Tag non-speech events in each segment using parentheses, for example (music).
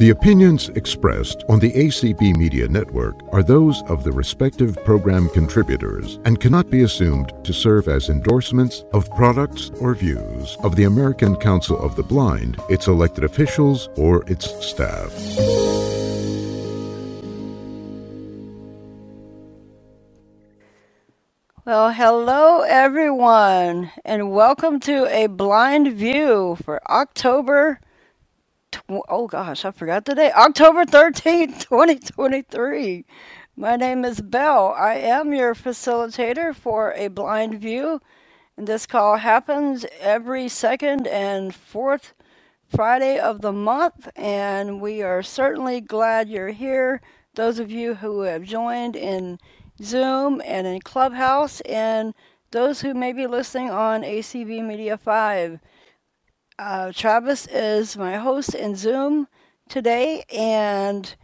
The opinions expressed on the ACB Media Network are those of the respective program contributors and cannot be assumed to serve as endorsements of products or views of the American Council of the Blind, its elected officials, or its staff. Well, hello everyone, and welcome to a blind view for October. Tw- oh gosh, I forgot the day. October 13th, (laughs) 2023. My name is Bel. I am your facilitator for a blind view, and this call happens every second and fourth Friday of the month, and we are certainly glad you're here. Those of you who have joined in Zoom and in Clubhouse, and those who may be listening on ACB Media 5. Uh, Travis is my host in Zoom today, and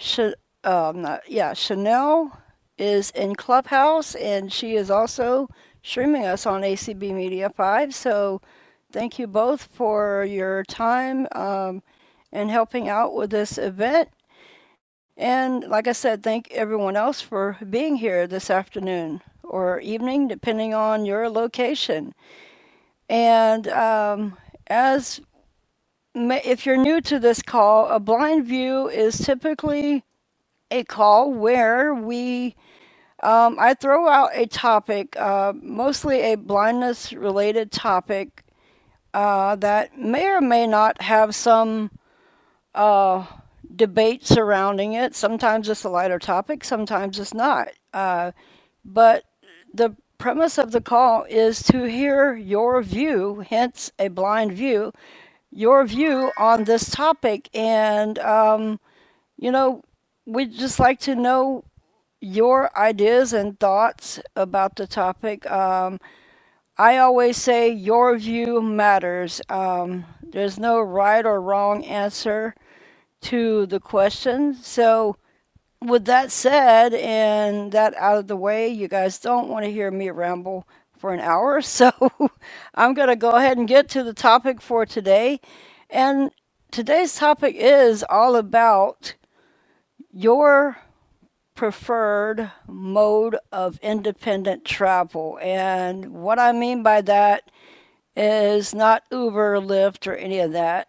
Ch- um, not, yeah, Chanel is in Clubhouse, and she is also streaming us on ACB Media 5. So thank you both for your time um, and helping out with this event. And like I said, thank everyone else for being here this afternoon or evening, depending on your location. And um, as if you're new to this call, a blind view is typically a call where we um, I throw out a topic, uh, mostly a blindness related topic uh, that may or may not have some uh, debate surrounding it. Sometimes it's a lighter topic, sometimes it's not. Uh, but the premise of the call is to hear your view, hence a blind view, your view on this topic. And, um, you know, we'd just like to know your ideas and thoughts about the topic. Um, I always say your view matters. Um, there's no right or wrong answer to the question. So, with that said, and that out of the way, you guys don't want to hear me ramble for an hour. (laughs) So, I'm going to go ahead and get to the topic for today. And today's topic is all about your preferred mode of independent travel. And what I mean by that is not Uber, Lyft, or any of that.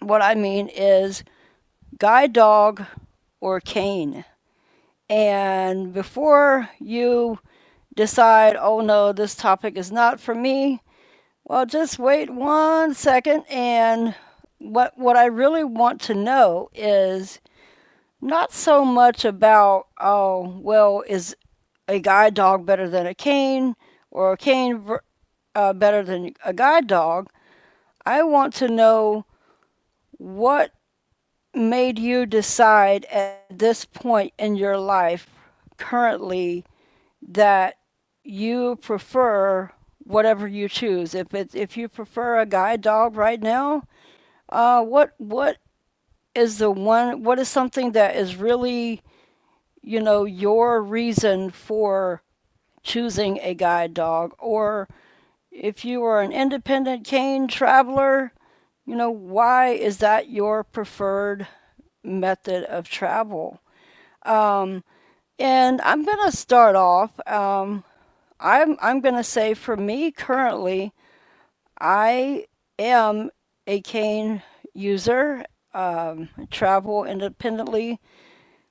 What I mean is guide dog or cane. And before you decide, oh no, this topic is not for me, well, just wait one second. And what, what I really want to know is not so much about, oh, well, is a guide dog better than a cane or a cane uh, better than a guide dog? I want to know what made you decide at this point in your life currently that you prefer whatever you choose? If it if you prefer a guide dog right now uh, what what is the one what is something that is really you know your reason for choosing a guide dog? Or if you are an independent cane traveler you know, why is that your preferred method of travel? Um, and I'm going to start off. Um, I'm I'm going to say for me currently, I am a cane user. Um, travel independently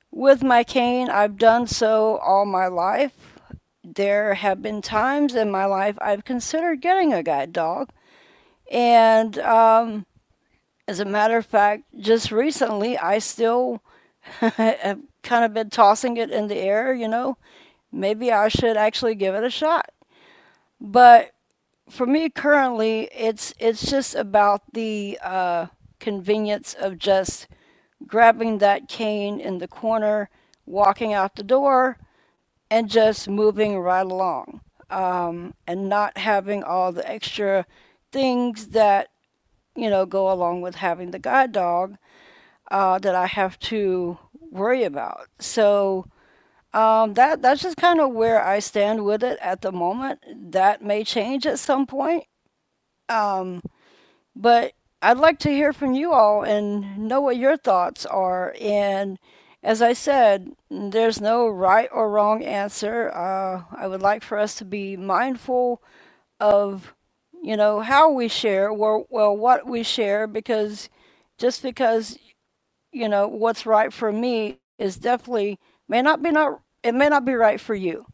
with my cane. I've done so all my life. There have been times in my life I've considered getting a guide dog. And um, as a matter of fact, just recently, I still (laughs) have kind of been tossing it in the air, you know, maybe I should actually give it a shot. But for me currently, it's it's just about the uh, convenience of just grabbing that cane in the corner, walking out the door, and just moving right along, um, and not having all the extra things that you know go along with having the guide dog uh, that I have to worry about. So um, that that's just kind of where I stand with it at the moment. That may change at some point, um, but I'd like to hear from you all and know what your thoughts are. And as I said, there's no right or wrong answer. Uh, I would like for us to be mindful of, you know, how we share, or, well, what we share, because just because, you know, what's right for me is definitely may not be not it may not be right for you.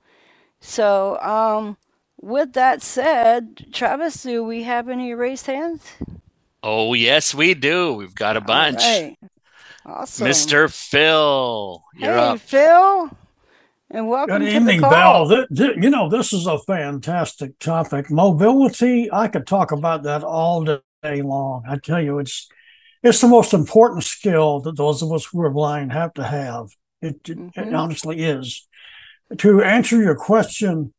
So, um, with that said, Travis, do we have any raised hands? Oh, yes, we do. We've got a bunch. right. Awesome. Mr. Phil, you're Hey, up. Phil, and Good welcome to the evening, Val. Th- th- you know, this is a fantastic topic. Mobility, I could talk about that all day long. I tell you, it's it's the most important skill that those of us who are blind have to have. It, it, it honestly is. To answer your question,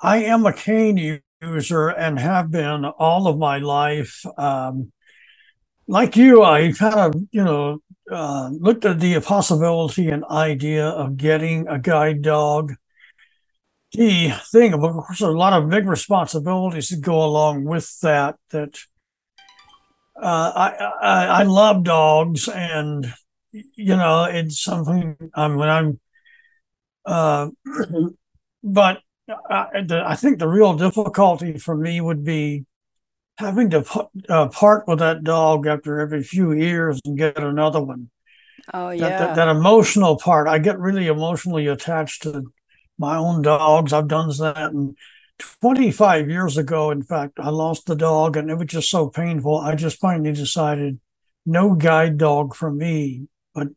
I am a cane user and have been all of my life. Um, like you, I kind of, you know, uh, looked at the possibility and idea of getting a guide dog the thing, of course, a lot of big responsibilities that go along with that. That uh, I, I I love dogs, and you know, it's something. Um, when I'm, uh, (clears throat) but I, I think the real difficulty for me would be having to put, uh, part with that dog after every few years and get another one. Oh That, that that emotional part, I get really emotionally attached to my own dogs. I've done that. And 25 years ago, in fact, I lost the dog and it was just so painful. I just finally decided no guide dog for me. But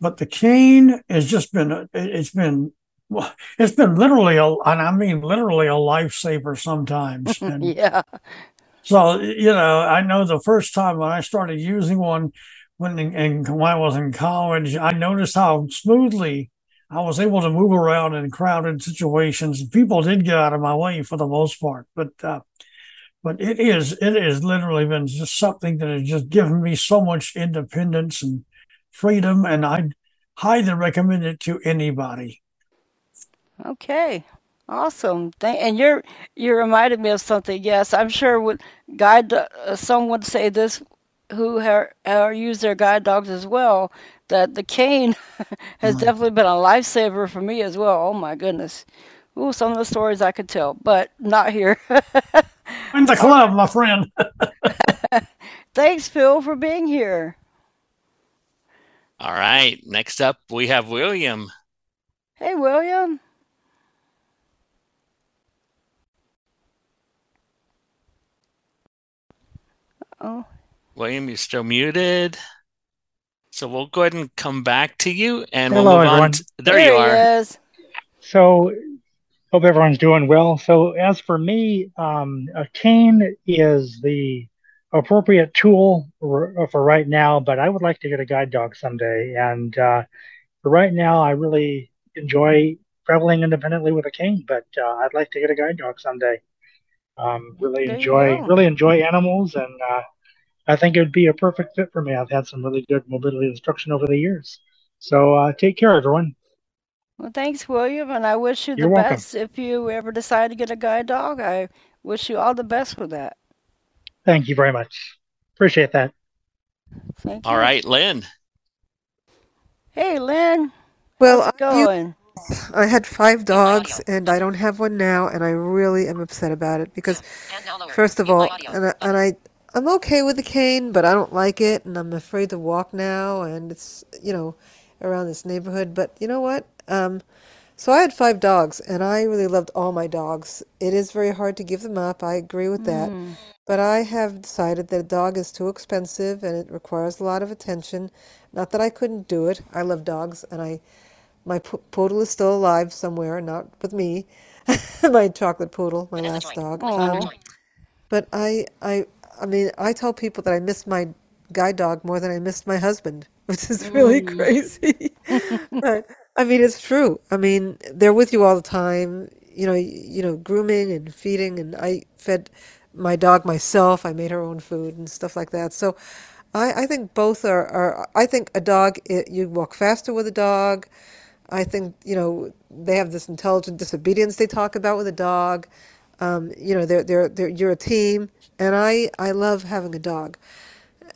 but the cane has just been it- it's been well, it's been literally a and I mean literally a lifesaver sometimes. And (laughs) Yeah. So, you know, I know the first time when I started using one when in, in when I was in college, I noticed how smoothly I was able to move around in crowded situations. People did get out of my way for the most part, but uh, but it is it has literally been just something that has just given me so much independence and freedom, and I highly recommend it to anybody. Okay. Awesome. Thank, and you're you reminded me of something. Yes, I'm sure would guide do- uh, some would say this who have, are use their guide dogs as well that the cane (laughs) has Mm. definitely been a lifesaver for me as well. Oh my goodness. Ooh, some of the stories I could tell, but not here. (laughs) In the club, my friend. (laughs) Thanks, Phil, for being here. All right. Next up, we have William. Hey, William. Oh, William, you're still muted. So we'll go ahead and come back to you and we'll Hello, move on. To, there there you he are. is. So, hope everyone's doing well. So, as for me, um, a cane is the appropriate tool for, for right now, but I would like to get a guide dog someday. And uh, for right now, I really enjoy traveling independently with a cane, but uh, I'd like to get a guide dog someday. Um, really There enjoy really enjoy animals, and uh, I think it would be a perfect fit for me. I've had some really good mobility instruction over the years. So, uh, take care, everyone. Well, thanks, William, and I wish you the You're welcome. best if you ever decide to get a guide dog. I wish you all the best with that. Thank you very much. Appreciate that. Thank All you. right, Lynn. Hey, Lynn, Well, how's it I, you, going? I had five dogs, and I don't have one now, and I really am upset about it because, first of all, and I, and I I'm okay with the cane, but I don't like it, and I'm afraid to walk now, and it's you know around this neighborhood. But you know what? Um, so I had five dogs, and I really loved all my dogs. It is very hard to give them up. I agree with that. Mm, But I have decided that a dog is too expensive and it requires a lot of attention. Not that I couldn't do it. I love dogs, and I my po- poodle is still alive somewhere, not with me. (laughs) My chocolate poodle, my last dog. Um, but I, I, I mean, I tell people that I miss my guide dog more than I missed my husband, (laughs) which is really mm. crazy. (laughs) But I mean, it's true. I mean, they're with you all the time. You know, you know, grooming and feeding, and I fed my dog myself. I made her own food and stuff like that. So, I, I think both are, are. I think a dog, it, you walk faster with a dog. I think, you know, they have this intelligent disobedience they talk about with a dog. Um, you know, they're, they're, they're, you're a team, and I, I love having a dog.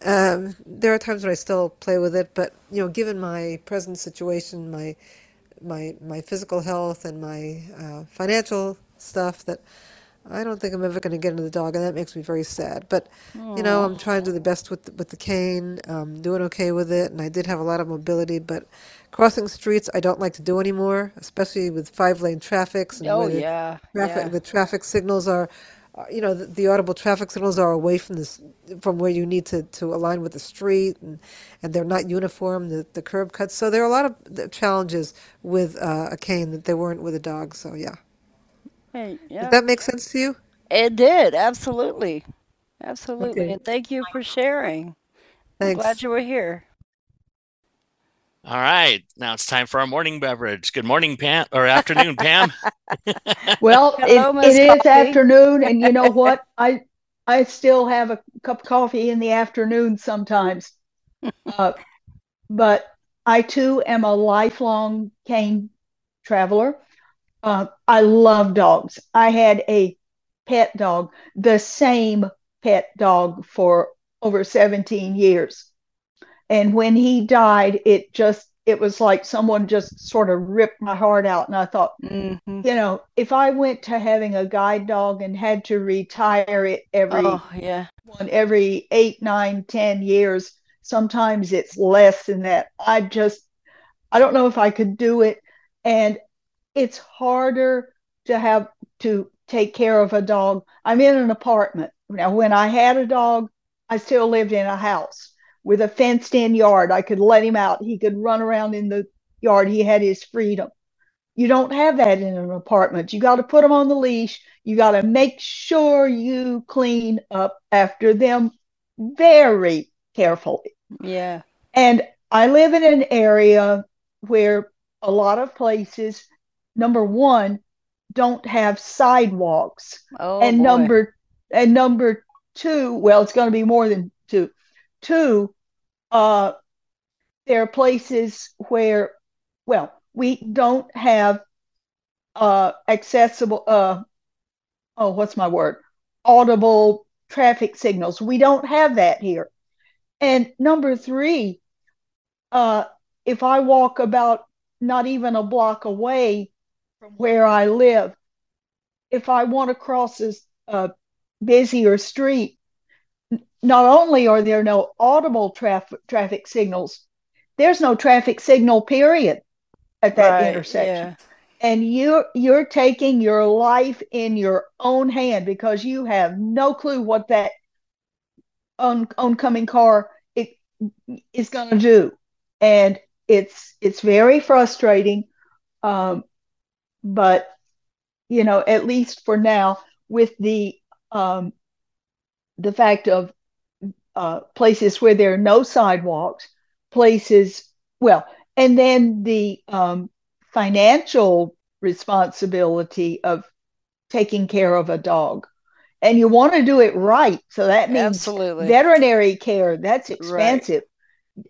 Um, there are times when I still play with it, but you know, given my present situation, my my my physical health and my uh, financial stuff, that I don't think I'm ever going to get into the dog, and that makes me very sad. But you know, I'm trying to do the best with with the cane, um, doing okay with it, and I did have a lot of mobility, but crossing streets I don't like to do anymore, especially with five lane traffics and Oh yeah, traffic yeah. the traffic signals are uh, you know the, the audible traffic signals are away from this from where you need to, to align with the street and and they're not uniform the, the curb cuts so there are a lot of challenges with uh, a cane that there weren't with a dog so yeah Hey, yeah. that make sense to you It did, absolutely. Absolutely. okay And thank you for sharing. I'm glad you were here. All right, now it's time for our morning beverage. Good morning, Pam, or afternoon, Pam. (laughs) Well, it, Hello, it Miss is Coffee. afternoon, and you know what? (laughs) I I still have a cup of coffee in the afternoon sometimes. (laughs) Uh, but I too am a lifelong cane traveler. Uh, I love dogs. I had a pet dog, the same pet dog for over 17 years. And when he died, it just it was like someone just sort of ripped my heart out. And I thought, hmm you know, if I went to having a guide dog and had to retire it every Oh, yeah. one every eight, nine, ten years, sometimes it's less than that. I just I don't know if I could do it. And it's harder to have to take care of a dog. I'm in an apartment. Now, when I had a dog, I still lived in a house with a fenced in yard. I could let him out. He could run around in the yard. He had his freedom. You don't have that in an apartment. You got to put them on the leash. You got to make sure you clean up after them very carefully. Yeah. And I live in an area where a lot of places, number one, don't have sidewalks. Oh And boy. number and number two, well, it's going to be more than two. Two, uh, there are places where, well, we don't have uh accessible uh oh, what's my word? Audible traffic signals. We don't have that here. And number three, uh, if I walk about not even a block away from where I live, if I want to cross a, a busier street, not only are there no audible traffic traffic signals, there's no traffic signal period at that Right. intersection. Yeah. And you're you're taking your life in your own hand because you have no clue what that on, oncoming car it, is going to do. And it's it's very frustrating. Um, but you know, at least for now, with the um, the fact of uh, places where there are no sidewalks, places, well, and then the um, financial responsibility of taking care of a dog. And you want to do it right. So that means Absolutely. veterinary care, that's expensive.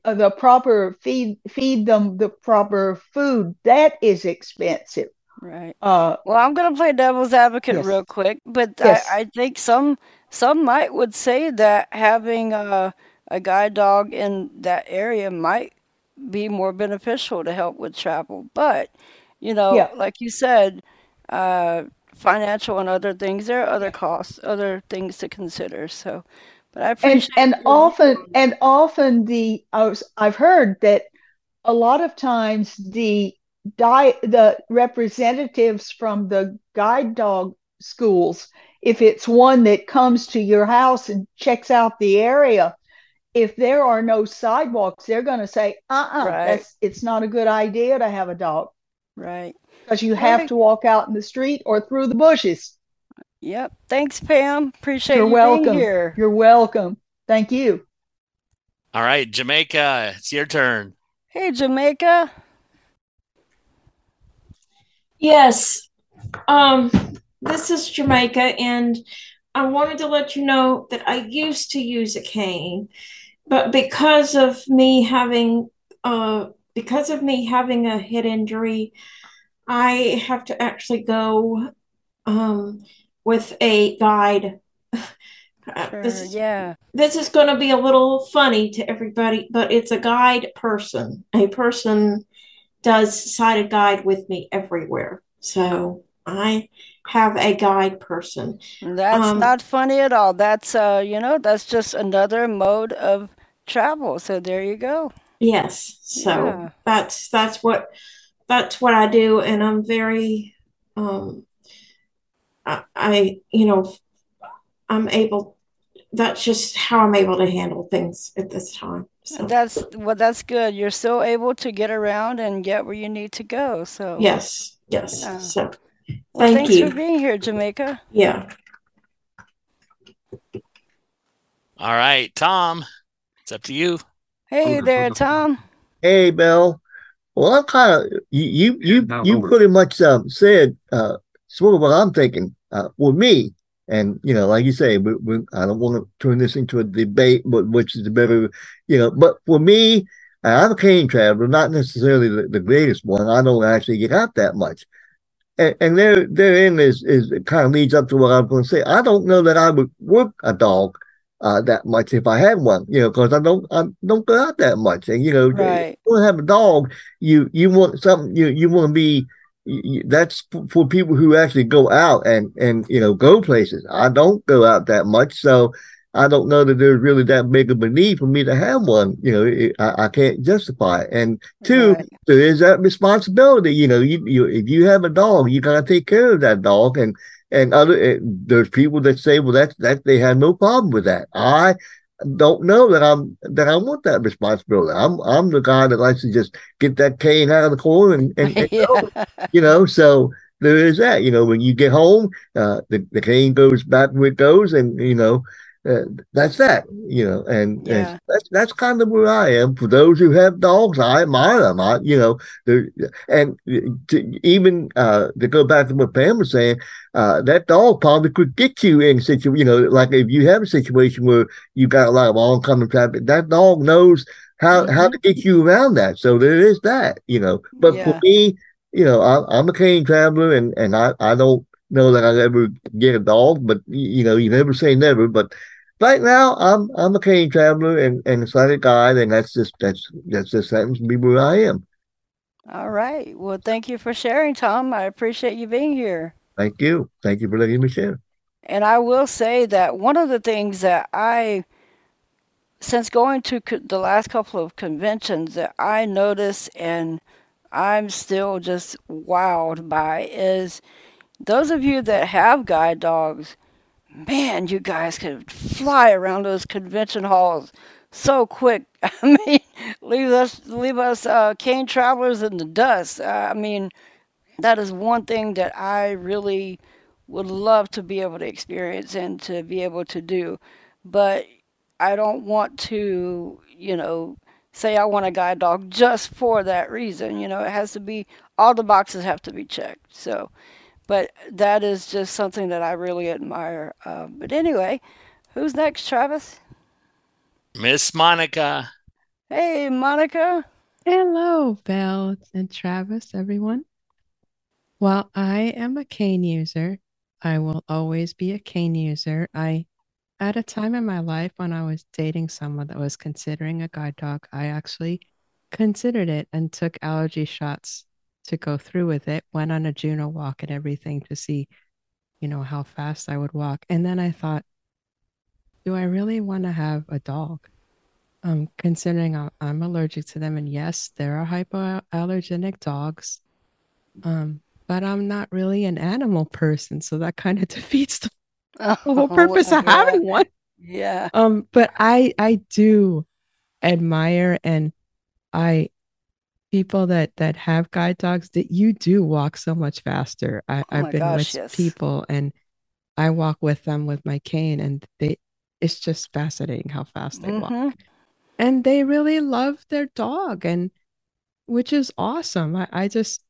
Uh, the proper feed feed them the proper food, that is expensive. Right. Uh, Well, I'm gonna play devil's advocate Yes. real quick, but Yes. I, I think some some might would say that having a a guide dog in that area might be more beneficial to help with travel. But you know, Yeah. like you said, uh, financial and other things, there are other costs, other things to consider. So, but I and appreciate and you. often and often the I was, I've heard that a lot of times the di the representatives from the guide dog schools, if it's one that comes to your house and checks out the area, if there are no sidewalks, they're going to say, uh-uh, Right. it's not a good idea to have a dog Right. because you have to walk out in the street or through the bushes. Yep. Thanks, Pam. Appreciate it. You're you being welcome. here. You're welcome. Thank you. All right, Jamaica, it's your turn. Hey, Jamaica. Yes. Um, this is Jamaica, and I wanted to let you know that I used to use a cane, but because of me having uh because of me having a head injury, I have to actually go um with a guide. Sure, this is yeah. this is going to be a little funny to everybody, but it's a guide person. A person does sighted guide with me everywhere. So I have a guide person. That's Um, not funny at all. That's uh, you know, that's just another mode of travel. So there you go. yes. So Yeah. that's that's what that's what I do, and I'm very um I, I you know I'm able. That's just how I'm able to handle things at this time. So That's well, that's good. You're still able to get around and get where you need to go. So yes, yes. yeah. So Well, thank thanks for being here, Jamaica. Yeah. All right, Tom, it's up to you. Hey there, Tom. Hey, Bill. Well, I'm kind of you. You you you pretty much um, said uh, sort of what I'm thinking uh, with me. And you know, like you say, we, we, I don't want to turn this into a debate, but which is the better, you know. But for me, I'm a cane traveler, not necessarily the, the greatest one. I don't actually get out that much, and, and there therein is is it kind of leads up to what I'm going to say. I don't know that I would work a dog uh, that much if I had one, you know, because I don't I don't go out that much, and you know, Right. you want to have a dog, you you want something you you want to be. you- That's for people who actually go out and and you know go places. I don't go out that much, so I don't know that there's really that big of a need for me to have one. You know, it, I, I can't justify it. And two, Right. there is that responsibility. You know, you, you if you have a dog, you gotta take care of that dog. And and other eh, there's people that say, well, that's that they have no problem with that. I don't know that I'm that I want that responsibility. I'm I'm the guy that likes to just get that cane out of the corner and, and, (laughs) and go Yeah. you know so there is that you know when you get home uh the, the cane goes back where it goes and you know uh, that's that you know and, Yeah. and that's that's kind of where i am. For those who have dogs i admire them. I you know and to even uh to go back to what pam was saying uh that dog probably could get you in situation you know like if you have a situation where you got a lot of oncoming traffic that dog knows how how to get you around that. So there is that you know. But for me you know, I, I'm a cane traveler, and and I I don't know that I'll ever get a dog, but you know, you never say never. But right now, I'm I'm a cane traveler and and a sighted guide, and that's just that's that's just happens to be where I am. All right. Well, thank you for sharing, Tom. I appreciate you being here. Thank you, thank you for letting me share. And I will say that one of the things that I, since going to co- the last couple of conventions, that I notice and I'm still just wowed by is those of you that have guide dogs, man, you guys could fly around those convention halls so quick. (laughs) I mean, leave us leave us uh, cane travelers in the dust. Uh, I mean, that is one thing that I really would love to be able to experience and to be able to do. But I don't want to, you know, say I want a guide dog just for that reason. You know, it has to be all the boxes have to be checked. So, but that is just something that I really admire. Uh, but anyway, who's next, Travis? Miss Monica. Hey, Monica. Hello, Bel and Travis, everyone. Well, I am a cane user. I will always be a cane user. I, at a time in my life when I was dating someone that was considering a guide dog, I actually considered it and took allergy shots to go through with it. Went on a Juno walk and everything to see, you know, how fast I would walk. And then I thought, do I really want to have a dog? Um, considering I'm allergic to them, and yes, there are hypoallergenic dogs. Um, but I'm not really an animal person, so that kind of (laughs) defeats the the whole purpose of having one. yeah, Um, but I I do admire and I people that that have guide dogs that you do walk so much faster. I, Oh I've my been gosh, with yes. people and I walk with them with my cane and they it's just fascinating how fast they walk. hmm And they really love their dog and which is awesome. I, I just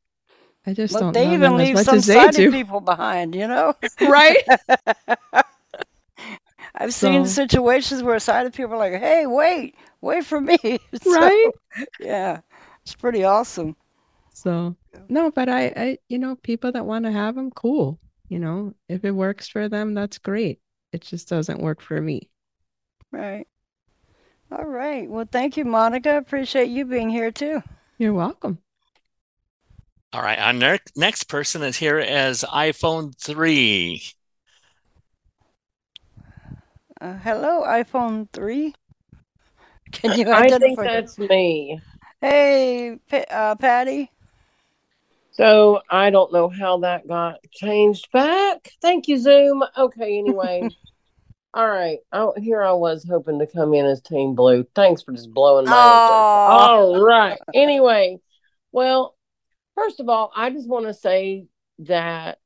I just Look, don't they even leave some sighted people behind, you know? Right? (laughs) I've seen situations where sighted people are like, hey, wait, wait for me. (laughs) So, right? yeah, it's pretty awesome. So no, but I, I, you know, people that want to have them, cool. You know, if it works for them, that's great. It just doesn't work for me. Right. All right. Well, thank you, Monica. Appreciate you being here too. You're welcome. All right. Our ne- next person is here as iPhone 3. Uh, hello, iPhone 3. Can you I identify? think that's me. Hey, uh, Patty. So I don't know how that got changed back. Thank you, Zoom. Okay, anyway. (laughs) All right. Oh, here I was hoping to come in as Team Blue. Thanks for just blowing my All right. Anyway, well, first of all, I just want to say that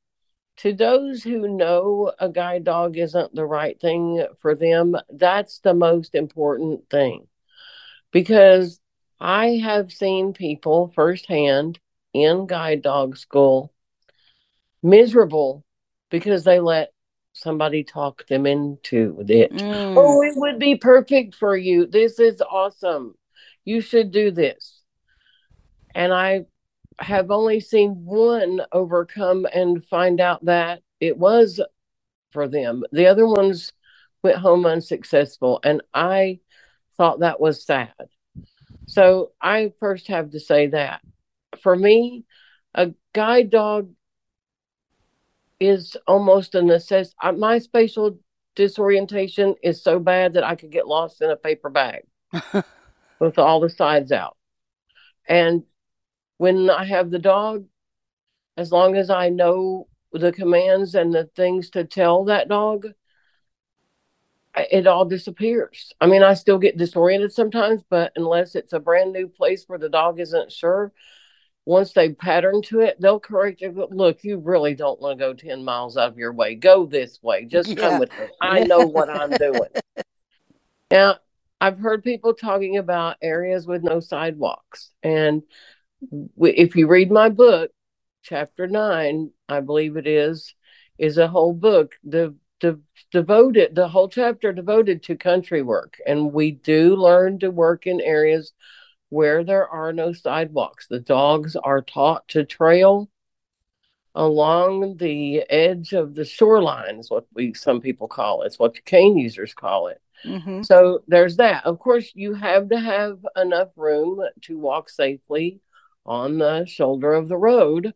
to those who know a guide dog isn't the right thing for them, that's the most important thing. Because I have seen people firsthand in guide dog school miserable because they let somebody talk them into it. Mm. Oh, it would be perfect for you. This is awesome. You should do this. And I have only seen one overcome and find out that it was for them. The other ones went home unsuccessful. And I thought that was sad. So I first have to say that for me, a guide dog is almost a necessity. My spatial disorientation is so bad that I could get lost in a paper bag (laughs) with all the sides out. And when I have the dog, as long as I know the commands and the things to tell that dog, it all disappears. I mean, I still get disoriented sometimes, but unless it's a brand new place where the dog isn't sure, once they pattern to it, they'll correct it. Look, you really don't want to go 10 miles out of your way. Go this way. (laughs) Just Yeah. come with me. I know what I'm (laughs) doing. Now, I've heard people talking about areas with no sidewalks. And if you read my book, chapter nine, I believe it is, is a whole book de- de- devoted, the whole chapter devoted to country work. And we do learn to work in areas where there are no sidewalks. The dogs are taught to trail along the edge of the shoreline, is what we some people call it. It's what the cane users call it. hmm So there's that. Of course, you have to have enough room to walk safely on the shoulder of the road.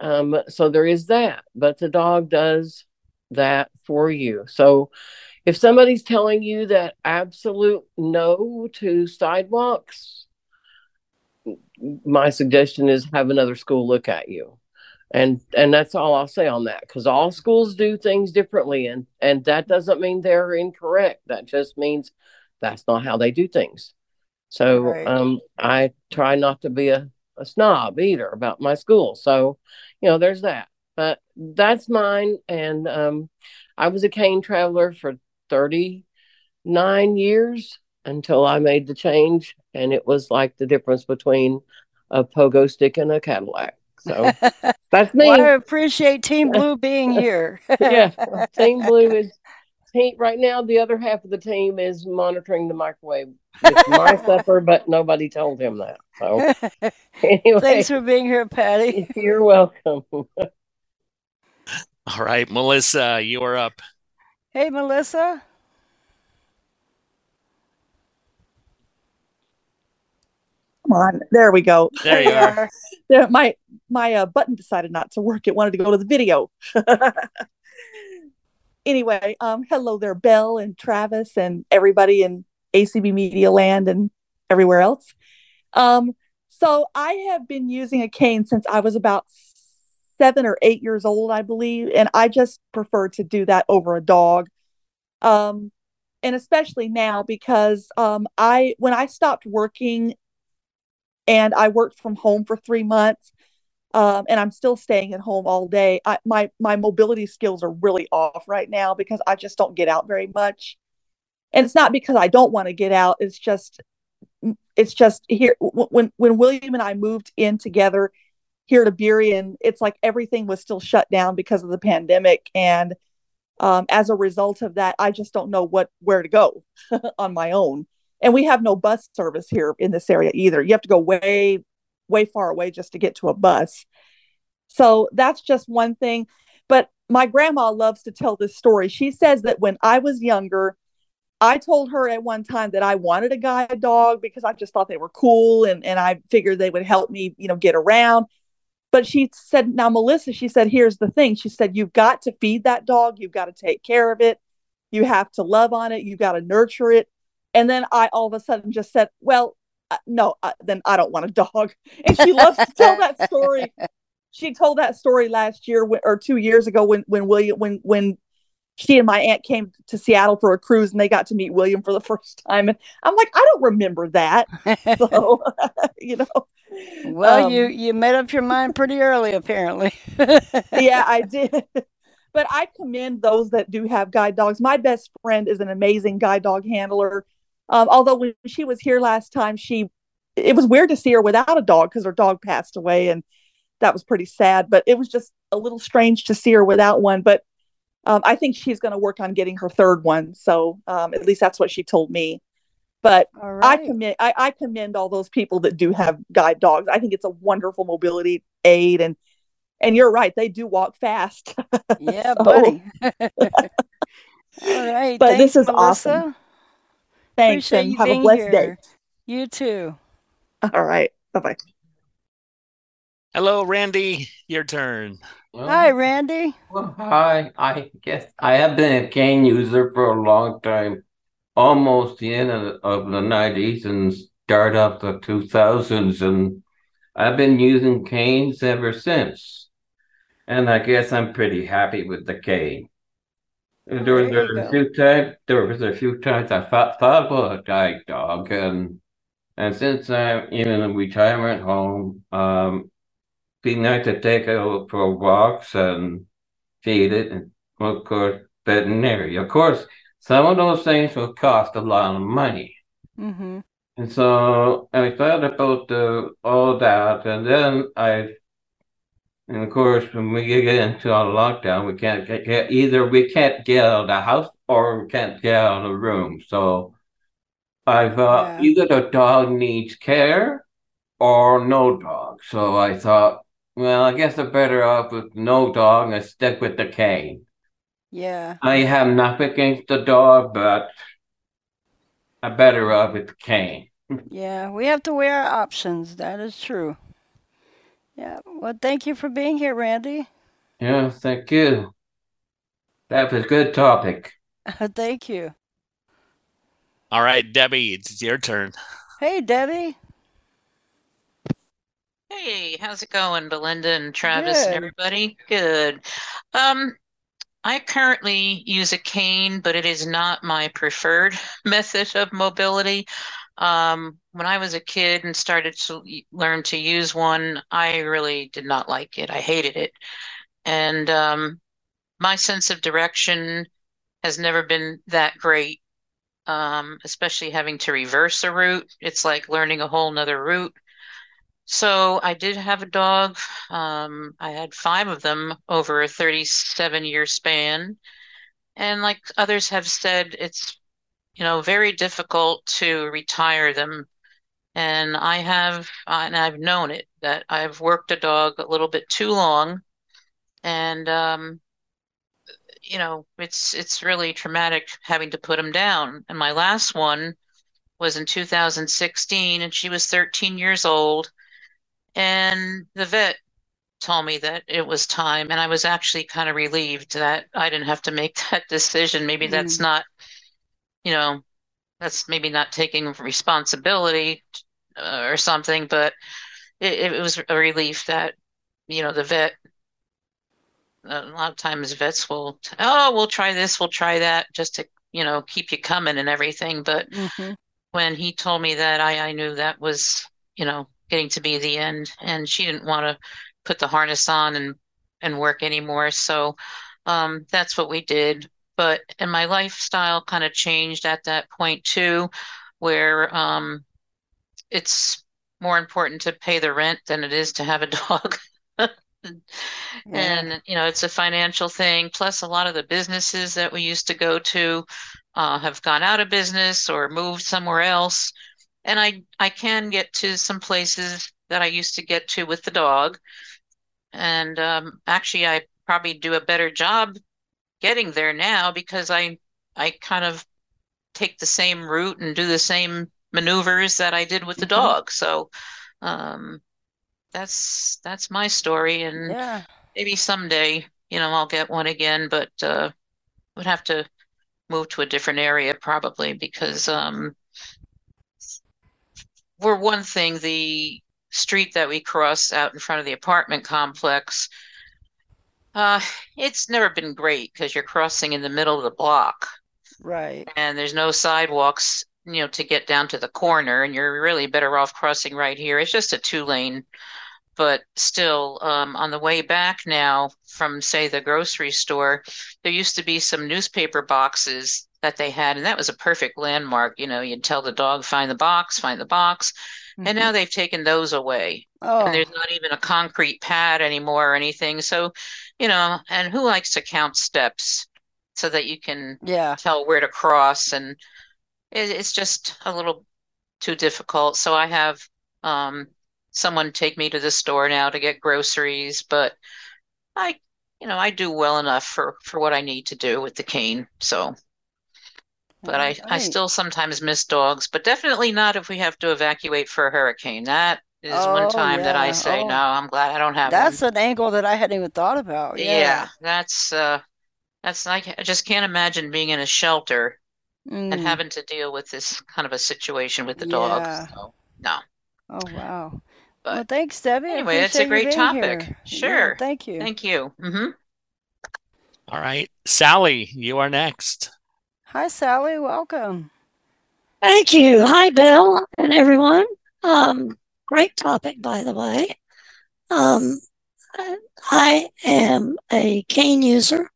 Um, so there is that, but the dog does that for you. So if somebody's telling you that absolute no to sidewalks, my suggestion is have another school look at you. And and that's all I'll say on that because all schools do things differently and and that doesn't mean they're incorrect. That just means that's not how they do things. So Right. um I try not to be a, a snob either about my school. So, you know, there's that. But that's mine and um I was a cane traveler for 39 years until I made the change and it was like the difference between a pogo stick and a Cadillac. So (laughs) that's me. Well, I appreciate Team Blue being here. (laughs) yeah, (laughs) Team Blue is team right now. The other half of the team is monitoring the microwave. It's my supper, but nobody told him that. So anyway, Thanks for being here, Patty. you're welcome. All right, Melissa, you are up. Hey, Melissa. Come on, there we go. There you are. There, my my uh, button decided not to work. It wanted to go to the video. (laughs) anyway, um, hello there, Bel and Travis and everybody in ACB Media Land and everywhere else. Um, so I have been using a cane since I was about seven or eight years old, I believe, and I just prefer to do that over a dog. Um, and especially now because um, I when I stopped working and I worked from home for three months. Um, and I'm still staying at home all day. I, my my mobility skills are really off right now because I just don't get out very much. And it's not because I don't want to get out. It's just it's just here when when William and I moved in together here to Burien, it's like everything was still shut down because of the pandemic. And um, as a result of that, I just don't know what where to go (laughs) on my own and we have no bus service here in this area either you have to go way way far away just to get to a bus so that's just one thing But my grandma loves to tell this story. She says that when I was younger, I told her at one time that I wanted a guide dog because I just thought they were cool and, and I figured they would help me, you know, get around. But she said, now, Melissa, she said, here's the thing. She said, you've got to feed that dog. You've got to take care of it. You have to love on it. You've got to nurture it. And then I all of a sudden just said, well, uh, no, uh, then I don't want a dog. (laughs) And she loves to tell that story. (laughs) She told that story last year or two years ago when, when William, when, when she and my aunt came to Seattle for a cruise and they got to meet William for the (laughs) first time. And I'm like, I don't remember that. (laughs) So, (laughs) you know. Well, um, you you made up your mind pretty early, apparently. yeah, I did. But I commend those that do have guide dogs. My best friend is an amazing guide dog handler. Um, although when she was here last time, she it was weird to see her without a dog because her dog passed away, and that was pretty sad. But it was just a little strange to see her without one. But um, I think she's going to work on getting her third one. So um, at least that's what she told me. But right. I commend I, I, commend all those people that do have guide dogs. I think it's a wonderful mobility aid, and and you're right, they do walk fast. (laughs) Yeah, so. buddy. (laughs) all right, but Thanks, this is Melissa. awesome. Thanks, Appreciate and you have a blessed here. day. You too. All right, bye bye. Hello, Randy. Your turn. Well, Hi, Randy. well, hi. I guess I have been a cane user for a long time, almost the end of, of the 90s and start of the 2000s. And I've been using canes ever since. And I guess I'm pretty happy with the cane. There, There there you were a few times, there was a few times I thought, thought about a guide dog, and and since I'm in a retirement home, um, be nice to take it out for walks and feed it, and of course veterinary. Of course, some of those things will cost a lot of money, Mm-hmm. and so I thought about the, all that, and then I. And of course, when we get into a lockdown, we can't get, get either we can't get out of the house or we can't get out of the room. So I thought Yeah. either the dog needs care or no dog. So I thought, well, I guess I'm better off with no dog and stick with the cane. Yeah. I have nothing against the dog, but I'm better off with the cane. Yeah. We have to weigh our options. That is true. Yeah. Well, thank you for being here, Randy. Yeah, thank you. That was a good topic. (laughs) thank you. All right, Debbie, it's your turn. Hey, Debbie. Hey, how's it going, Belinda and Travis and everybody? Good. Um, I currently use a cane, but it is not my preferred (laughs) method of mobility. Um, when I was a kid and started to learn to use one, I really did not like it. I hated it. And um, my sense of direction has never been that great, um, especially having to reverse a route. It's like learning a whole nother route. So I did have a dog. Um, I had five of them over a 37 year span. And like others have said, it's, you know, very difficult to retire them. And I have, uh, and I've known it, that I've worked a dog a little bit too long. And, um, you know, it's it's really traumatic having to put them down. And my last one was in 2016, and she was 13 years old. And the vet told me that it was time, and I was actually kind of relieved that I didn't have to make (laughs) that decision. Maybe that's Mm. not, you know, that's maybe not taking responsibility uh, or something, but it, it was a relief that, you know, the vet, a lot of times vets will, oh, we'll try this, we'll try that, just to, you know, keep you coming and everything. But Mm-hmm. when he told me that, I, I knew that was, you know, getting to be the end. And she didn't want to put the harness on and and work anymore. So um, that's what we did. But and my lifestyle kind of changed at that point too, where um, it's more important to pay the rent than it is to have a dog. (laughs) And, you know, it's a financial thing. Plus, a lot of the businesses that we used to go to uh, have gone out of business or moved somewhere else. And I, I can get to some places that I used to get to with the dog. And um, actually, I probably do a better job getting there now because I I kind of take the same route and do the same maneuvers that I did with the Mhm. dog. So um that's that's my story and Yeah. maybe someday, you know, I'll get one again, but uh would have to move to a different area probably because um we're one thing, the street that we cross out in front of the apartment complex, uh, it's never been great because you're crossing in the middle of the block Right. and there's no sidewalks, you know, to get down to the corner, and you're really better off crossing right here. It's just a two lane, but still, um, on the way back now from, say, the grocery store, there used to be some newspaper boxes that they had, and that was a perfect landmark. You know, you'd tell the dog, find the box, find the box. And now they've taken those away. Oh. And there's not even a concrete pad anymore or anything. So, you know, and who likes to count steps so that you can Yeah. tell where to cross? And it, it's just a little too difficult. So I have um, someone take me to the store now to get groceries, but I, you know, I do well enough for for what I need to do with the cane. So, but I I still sometimes miss dogs, but definitely not if we have to evacuate for a hurricane. That is one Oh, time that I say, Oh. no, I'm glad I don't have one. That's an angle that I hadn't even thought about. Yeah, Yeah. that's uh that's like I just can't imagine being in a shelter and Mm. having to deal with this kind of a situation with the dog. So, no. Oh wow. But well, thanks, Debbie. Anyway, it's a great topic. here. Yeah, Sure. thank you. Thank you. hmm All right, Sally, you are next. Hi, Sally. Welcome. Thank you. Hi, Bill and everyone. Um, great topic, by the way. Um, I am a cane user.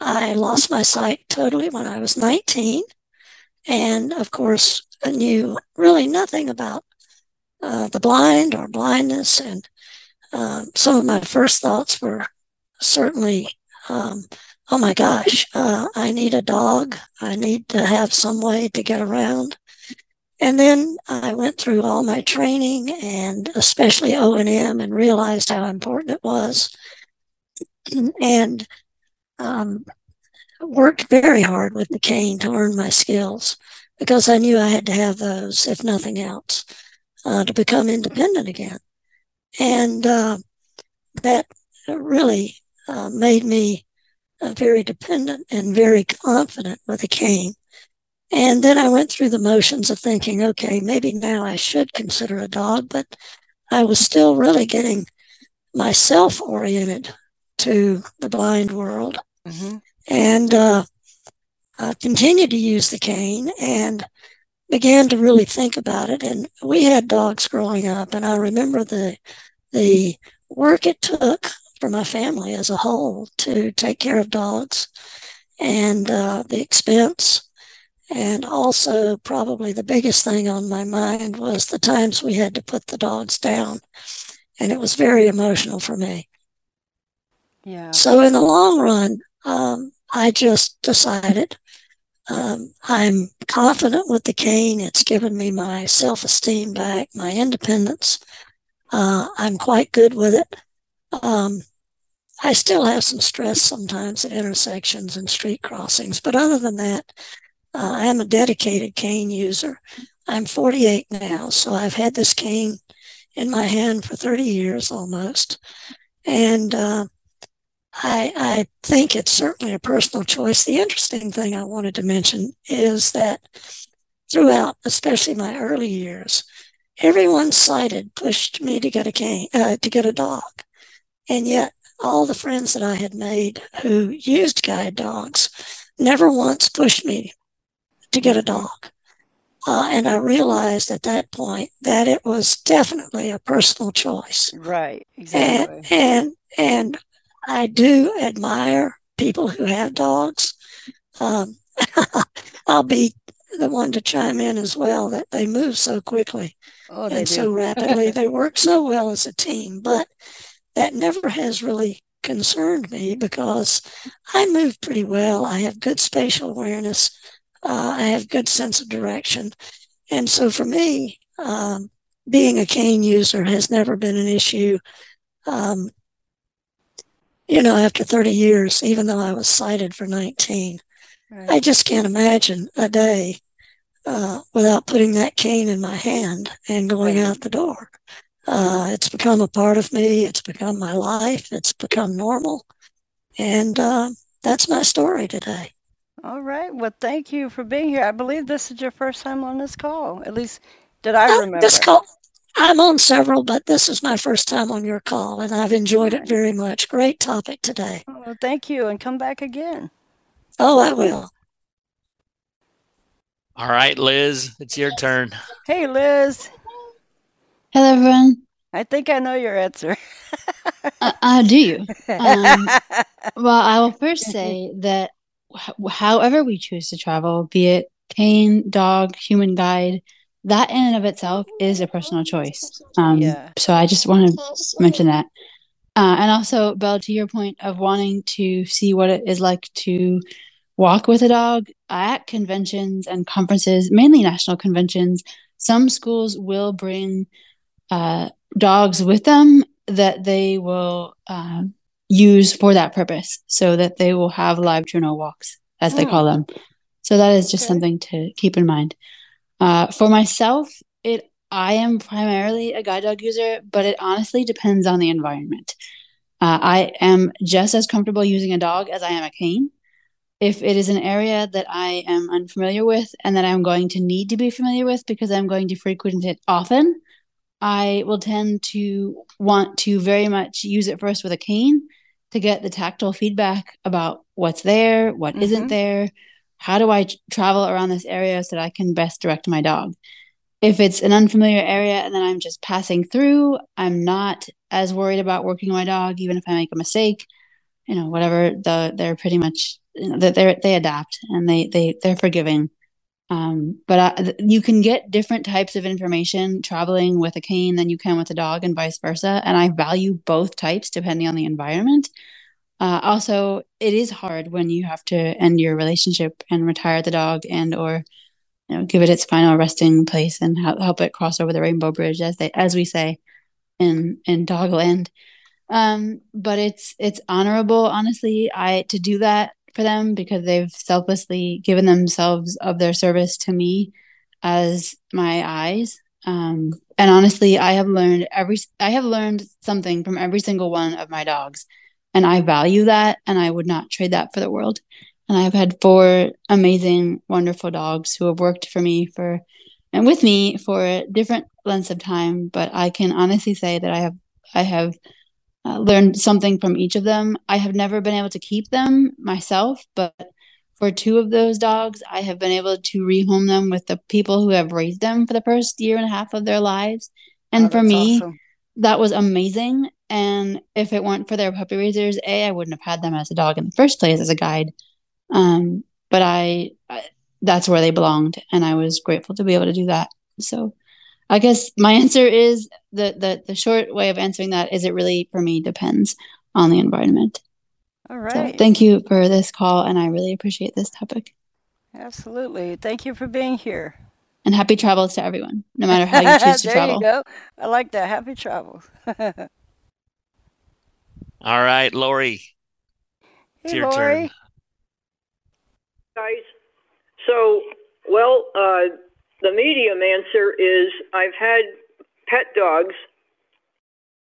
I lost my sight totally when I was 19. And of course, I knew really nothing about uh, the blind or blindness. And um, some of my first thoughts were certainly, um, oh my gosh, uh, I need a dog. I need to have some way to get around. And then I went through all my training and especially O&M and realized how important it was. and um, worked very hard with the cane to learn my skills because I knew I had to have those, if nothing else, uh, to become independent again. And uh, that really uh, made me uh, very dependent and very confident with a cane. And then I went through the motions of thinking, okay, maybe now I should consider a dog, but I was still really getting myself oriented to the blind world Mm-hmm. and uh, I continued to use the cane and began to really think about it. And we had dogs growing up, and I remember the the work it took for my family as a whole to take care of dogs, and uh, the expense. And also, probably the biggest thing on my mind was the times we had to put the dogs down. And it was very emotional for me. Yeah. So in the long run, um, I just decided um, I'm confident with the cane. It's given me my self esteem back, my independence. Uh, I'm quite good with it. Um, I still have some stress sometimes at intersections and street crossings, but other than that, uh, I am a dedicated cane user. I'm 48 now, so I've had this cane in my hand for 30 years almost. And uh, I, I think it's certainly a personal choice. The interesting thing I wanted to mention is that throughout, especially my early years, everyone sighted pushed me to get a cane, uh, to get a dog, and yet all the friends that I had made who used guide dogs never once pushed me to get a dog. Uh, and I realized at that point that it was definitely a personal choice. Right. Exactly. And, and, and I do admire people who have dogs. Um, (laughs) I'll be the one to chime in as well that they move so quickly Oh, they and do. so rapidly. (laughs) they work so well as a team, but that never has really concerned me because I move pretty well. I have good spatial awareness. Uh, I have good sense of direction. And so for me, um, being a cane user has never been an issue. Um, you know, after 30 years, even though I was sighted for 19. Right. I just can't imagine a day uh, without putting that cane in my hand and going right. out the door. Uh, it's become a part of me. It's become my life. It's become normal. And uh, that's my story today. All right. Well, thank you for being here. I believe this is your first time on this call. At least, did I uh, remember? This call, I'm on several, but this is my first time on your call, and I've enjoyed it very much. Great topic today. Oh, thank you, and come back again. Oh, I will. All right, Liz, it's your turn. Hey, Liz. Hello, everyone. I think I know your answer. uh, uh, do you? (laughs) Um, well, I will first say that however we choose to travel, be it cane, dog, human guide, that in and of itself is a personal choice. Um, yeah. So I just want to mention that. Uh, and also, Bel, to your point of wanting to see what it is like to walk with a dog at conventions and conferences, mainly national conventions, some schools will bring uh, dogs with them that they will uh, use for that purpose so that they will have live Juno walks, as they call them. So that is just okay. something to keep in mind. Uh, for myself, it I am primarily a guide dog user, but it honestly depends on the environment. Uh, I am just as comfortable using a dog as I am a cane. If it is an area that I am unfamiliar with and that I'm going to need to be familiar with because I'm going to frequent it often, I will tend to want to very much use it first with a cane to get the tactile feedback about what's there, what mm-hmm. not there, how do I travel around this area so that I can best direct my dog. If it's an unfamiliar area and then I'm just passing through, I'm not as worried about working my dog, even if I make a mistake. You know, whatever. The they're pretty much you know, they they adapt and they they they're forgiving. Um, but I, you can get different types of information traveling with a cane than you can with a dog, and vice versa. And I value both types depending on the environment. Uh, also, it is hard when you have to end your relationship and retire the dog, and or you know give it its final resting place and help, help it cross over the rainbow bridge, as they as we say in in Dogland. Um, but it's it's honorable, honestly, I to do that for them because they've selflessly given themselves of their service to me as my eyes. Um, and honestly, I have learned every I have learned something from every single one of my dogs, and I value that, and I would not trade that for the world. And I've had four amazing, wonderful dogs who have worked for me for and with me for different lengths of time. But I can honestly say that I have I have uh, learned something from each of them. I have never been able to keep them myself, but for two of those dogs, I have been able to rehome them with the people who have raised them for the first year and a half of their lives. And oh, for me, awesome. that was amazing. And if it weren't for their puppy raisers, A, I wouldn't have had them as a dog in the first place as a guide. Um, but I, I that's where they belonged. And I was grateful to be able to do that. So I guess my (laughs) answer is the, the the short way of answering that is it really for me depends on the environment. All right. So thank you for this call, and I really appreciate this topic. Absolutely. Thank you for being here. And happy travels to everyone, no matter how you choose to there (laughs) travel. There you go. I like that. Happy travels. (laughs) All right, Lori. It's hey, your Lori. turn. Guys, so, well, uh, the medium answer is I've had pet dogs,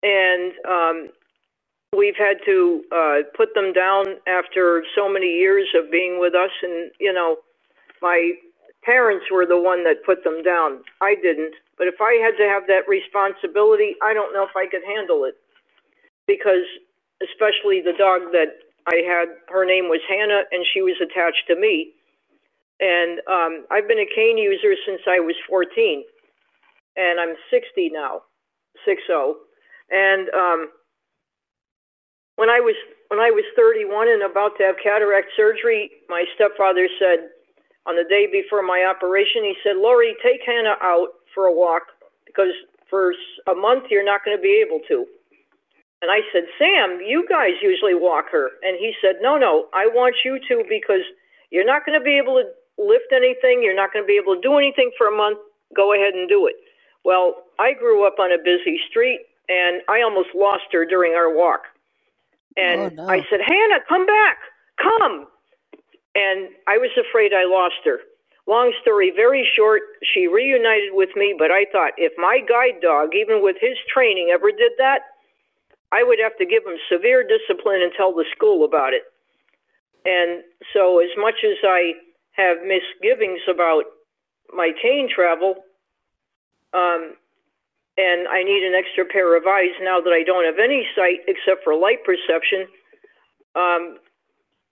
and um, we've had to uh, put them down after so many years of being with us. And, you know, my parents were the one that put them down. I didn't. But if I had to have that responsibility, I don't know if I could handle it. Because, especially the dog that I had, her name was Hannah, and she was attached to me. And um, I've been a cane user since I was 14, and I'm 60 now, 60. And um, when I was when I was 31 and about to have cataract surgery, my stepfather said on the day before my operation, he said, "Lori, take Hannah out for a walk because for a month you're not going to be able to." And I said, "Sam, you guys usually walk her." And he said, "No, no, I want you to because you're not going to be able to lift anything, you're not going to be able to do anything for a month, go ahead and do it. Well, I grew up on a busy street and I almost lost her during our walk. And Oh, no. I said, Hannah, come back, come. And I was afraid I lost her. Long story very short, she reunited with me, but I thought if my guide dog, even with his training, ever did that, I would have to give him severe discipline and tell the school about it. And so, as much as I have misgivings about my cane travel, um, and I need an extra pair of eyes now that I don't have any sight except for light perception. Um,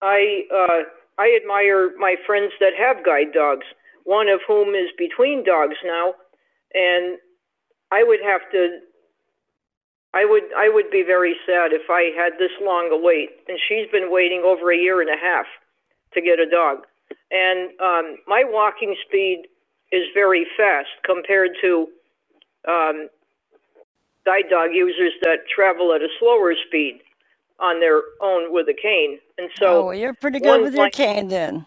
I uh, I admire my friends that have guide dogs. One of whom is between dogs now, and I would have to. I would I would be very sad if I had this long a wait, and she's been waiting over a year and a half to get a dog. And um, my walking speed is very fast compared to um, guide dog users that travel at a slower speed on their own with a cane. And so, oh, well, you're pretty good with your cane then.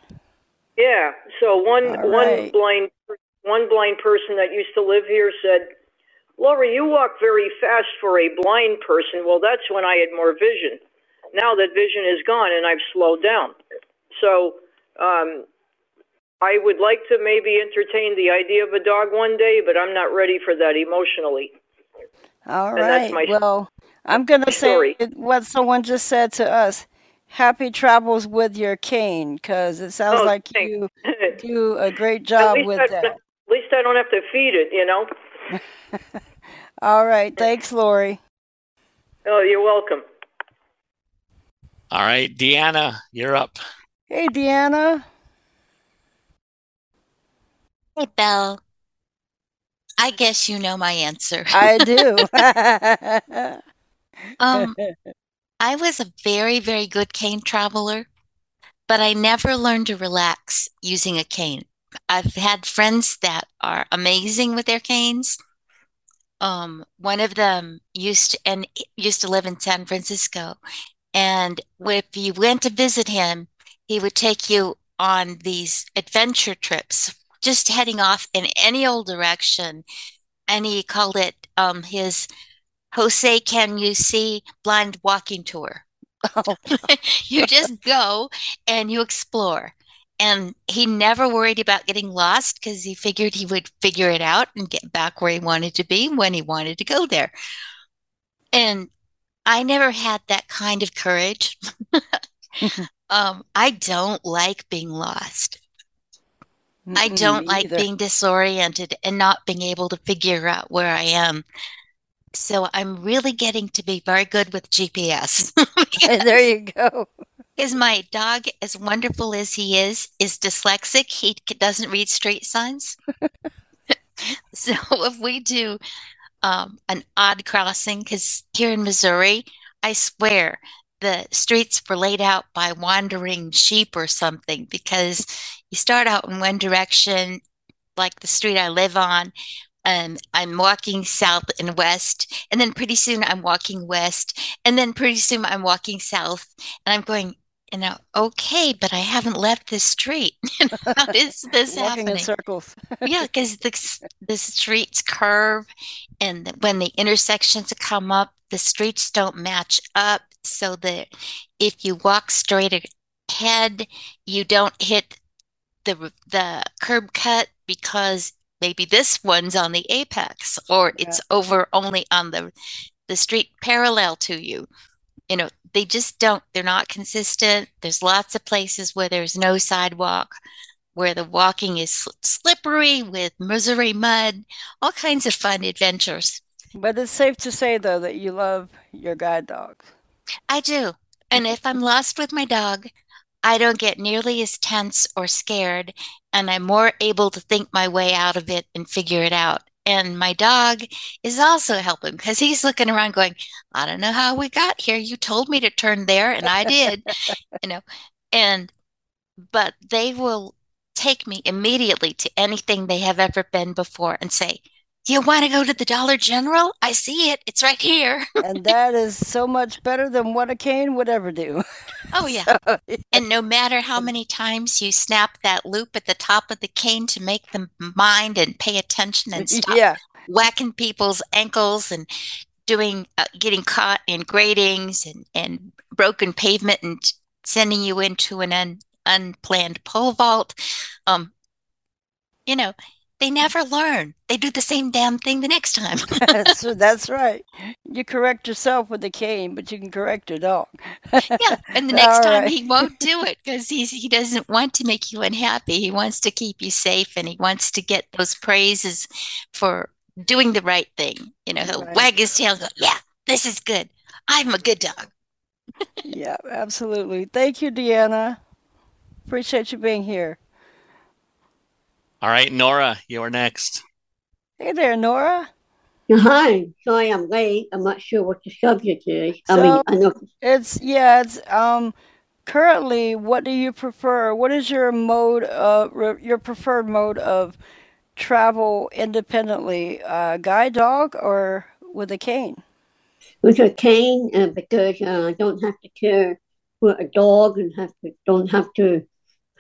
yeah. So one All one blind one blind person that used to live here said, "Laura, you walk very fast for a blind person." Well, that's when I had more vision. Now that vision is gone, and I've slowed down. So um, I would like to maybe entertain the idea of a dog one day, but I'm not ready for that emotionally. All my- Well, I'm going to say what someone just said to us. Happy travels with your cane, because it sounds Oh, like thanks. you (laughs) do a great job with I, that. At least I don't have to feed it, you know. (laughs) All right. Thanks, Lori. Oh, you're welcome. All right, Deanna, you're up. Hey, Deanna. Hey, Bel. I guess you know my answer. I do. (laughs) (laughs) Um, I was a very, very good cane traveler, but I never learned to relax using a cane. I've had friends that are amazing with their canes. Um, one of them used to, and used to live in San Francisco, and if you went to visit him, he would take you on these adventure trips, just heading off in any old direction, and he called it um, his Jose Can You See Blind Walking Tour. (laughs) Oh, (laughs) you just go and you explore. And he never worried about getting lost because he figured he would figure it out and get back where he wanted to be when he wanted to go there. And I never had that kind of courage. (laughs) um, I don't like being lost. I don't like either. being disoriented and not being able to figure out where I am. So I'm really getting to be very good with GPS. (laughs) (laughs) there you go. Because my dog, as wonderful as he is, is dyslexic. He doesn't read street signs. (laughs) So if we do um, an odd crossing, because here in Missouri, I swear the streets were laid out by wandering sheep or something, because you start out in one direction, like the street I live on, and I'm walking south and west, and then pretty soon I'm walking west, and then pretty soon I'm walking south, and I'm going, you know, okay, but I haven't left this street. (laughs) How is this Walking in circles. yeah, (laughs) because the the streets curve, and when the intersections come up, the streets don't match up. So that if you walk straight ahead, you don't hit the the curb cut because maybe this one's on the apex or it's over only on the the street parallel to you. You know, they just don't, they're not consistent. There's lots of places where there's no sidewalk, where the walking is sl- slippery with Missouri mud, all kinds of fun adventures. But it's safe to say, though, that you love your guide dog. I do. And if I'm lost with my dog, I don't get nearly as tense or scared, and I'm more able to think my way out of it and figure it out. And my dog is also helping because he's looking around going, I don't know how we got here. You told me to turn there, and I did, you know. And, but they will take me immediately to anything they have ever been before and say, Do you want to go to the Dollar General? I see it. It's right here. and that is so much better than what a cane would ever do. Oh, yeah. (laughs) So, And no matter how many times you snap that loop at the top of the cane to make them mind and pay attention and (laughs) stop yeah. whacking people's ankles and doing uh, getting caught in gratings and and broken pavement and sending you into an un, unplanned pole vault. Um, you know, they never learn. They do the same damn thing the next time. (laughs) that's, that's right. You correct yourself with a cane, but you can correct your dog. yeah, and the (laughs) next All time right. he won't do it because he doesn't want to make you unhappy. He wants to keep you safe, and he wants to get those praises for doing the right thing. You know, he'll Right. wag his tail, and go, "Yeah, this is good. I'm a good dog." yeah, absolutely. Thank you, Deanna. Appreciate you being here. All right, Nora, you're next. Hey there, Nora. Hi, sorry I'm late. I'm not sure what the subject is. I mean, I know it's yeah, it's um currently what do you prefer? What is your mode of re- your preferred mode of travel independently? Uh, guide dog or with a cane? with a cane, uh, because uh, I don't have to care for a dog and have to don't have to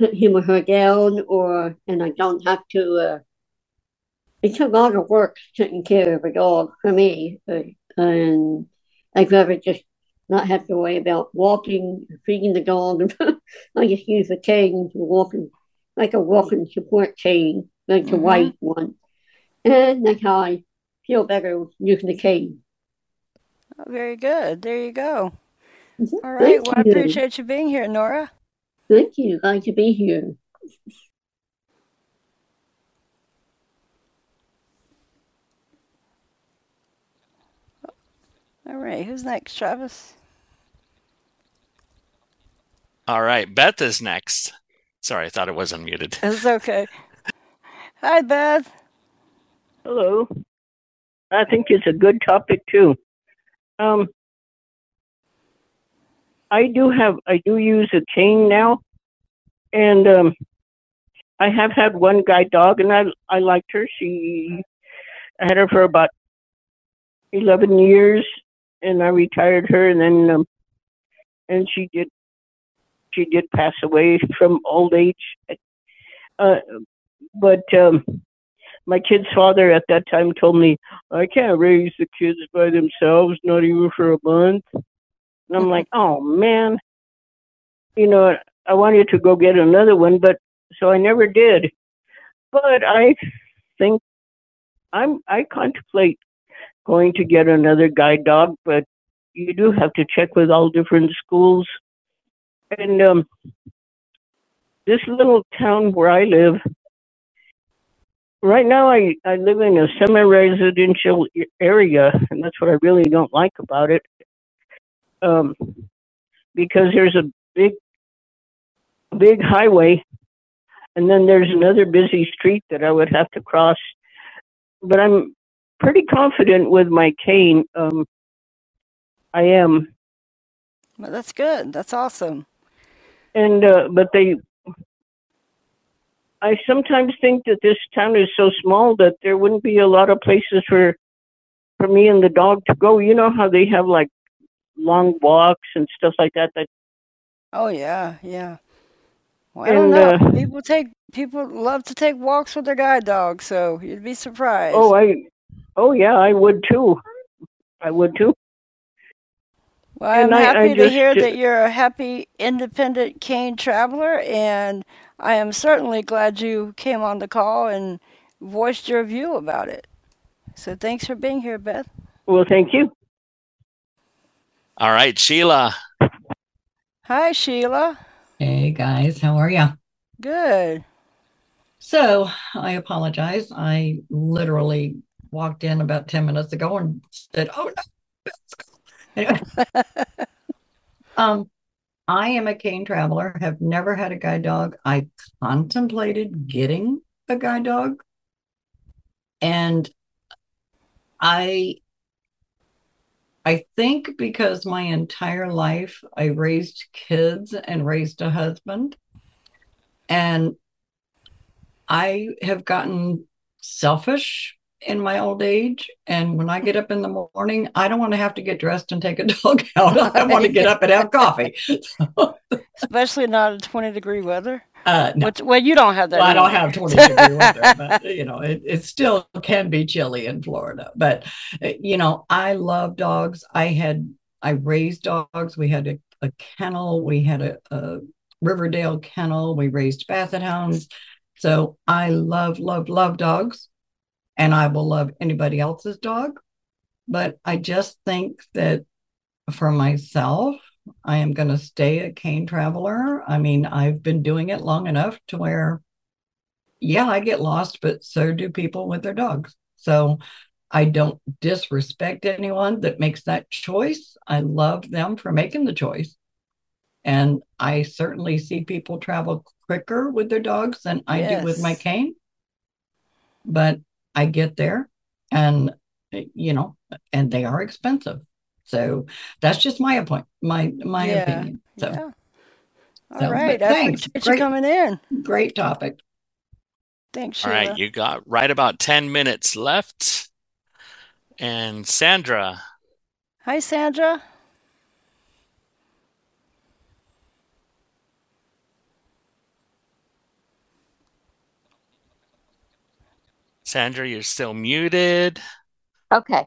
put him or her down, or and I don't have to. Uh, it's a lot of work taking care of a dog for me, uh, and I'd rather just not have to worry about walking, feeding the dog. (laughs) I just use a cane to walking, like a walking support cane, like the Mhm. white one, and that's how I feel better using the cane. Oh, very good. There you go. All right. Thank Well, I appreciate you being here, Nora. Thank you. Glad to be here. All right. Who's next, Travis? All right, Beth is next. Sorry, I thought it was unmuted. (laughs) It's okay. Hi, Beth. Hello. I think it's a good topic too. Um, I do have I do use a cane now, and um, I have had one guide dog, and I I liked her. She I had her for about eleven years, and I retired her, and then um, and she did she did pass away from old age. Uh, but um, my kid's father at that time told me I can't raise the kids by themselves, not even for a month. And I'm like, oh man, you know, I wanted to go get another one, but so I never did. But I think I'm I contemplate going to get another guide dog, but you do have to check with all different schools. And um, this little town where I live, right now I, I live in a semi-residential area, and that's what I really don't like about it. Um, because there's a big, big highway, and then there's another busy street that I would have to cross. But I'm pretty confident with my cane. Um, I am, Well, that's good. That's awesome. and uh, but they I sometimes think that this town is so small that there wouldn't be a lot of places for for me and the dog to go. You know how they have like long walks and stuff like that. That Oh yeah, yeah. Well, I don't know. uh, people take people love to take walks with their guide dog, so you'd be surprised. oh I oh yeah I would too. I would too. Well, I'm and I- I happy to just, hear uh, that you're a happy, independent cane traveler, and I am certainly glad you came on the call and voiced your view about it. So thanks for being here, Beth. Well, thank you. All right, Sheila. Hi, Sheila. Hey guys, how are you? Good. So I apologize. I literally walked in about 10 minutes ago and said, Oh no. (laughs) Anyway. (laughs) um, I am a cane traveler, have never had a guide dog. I contemplated getting a guide dog. And I I think because my entire life I raised kids and raised a husband, and I have gotten selfish in my old age. And when I get up in the morning, I don't want to have to get dressed and take a (laughs) dog out. I want to get up and have coffee. (laughs) Especially not in 20 degree weather. Uh, no. Well, you don't have that. Well, I don't have 20 degree weather, but you know, it, it still can be chilly in Florida. But uh, you know, I love dogs. I had I raised dogs. We had a, a kennel. We had a, a Riverdale kennel. We raised basset hounds. So I love, love, love dogs, and I will love anybody else's dog. But I just think that for myself, I am going to stay a cane traveler. I mean, I've been doing it long enough to where, yeah, I get lost, but so do people with their dogs. So I don't disrespect anyone that makes that choice. I love them for making the choice. And I certainly see people travel quicker with their dogs than I do with my cane. But I get there and, eh, you know, and they are expensive. So that's just my point, my my Yeah. opinion. So, Yeah. All so, right. thanks. for coming in. great topic. Thanks, All Sheila. right, you got right about 10 minutes left. And Sandra, Hi, Sandra. Sandra, you're still muted. Okay,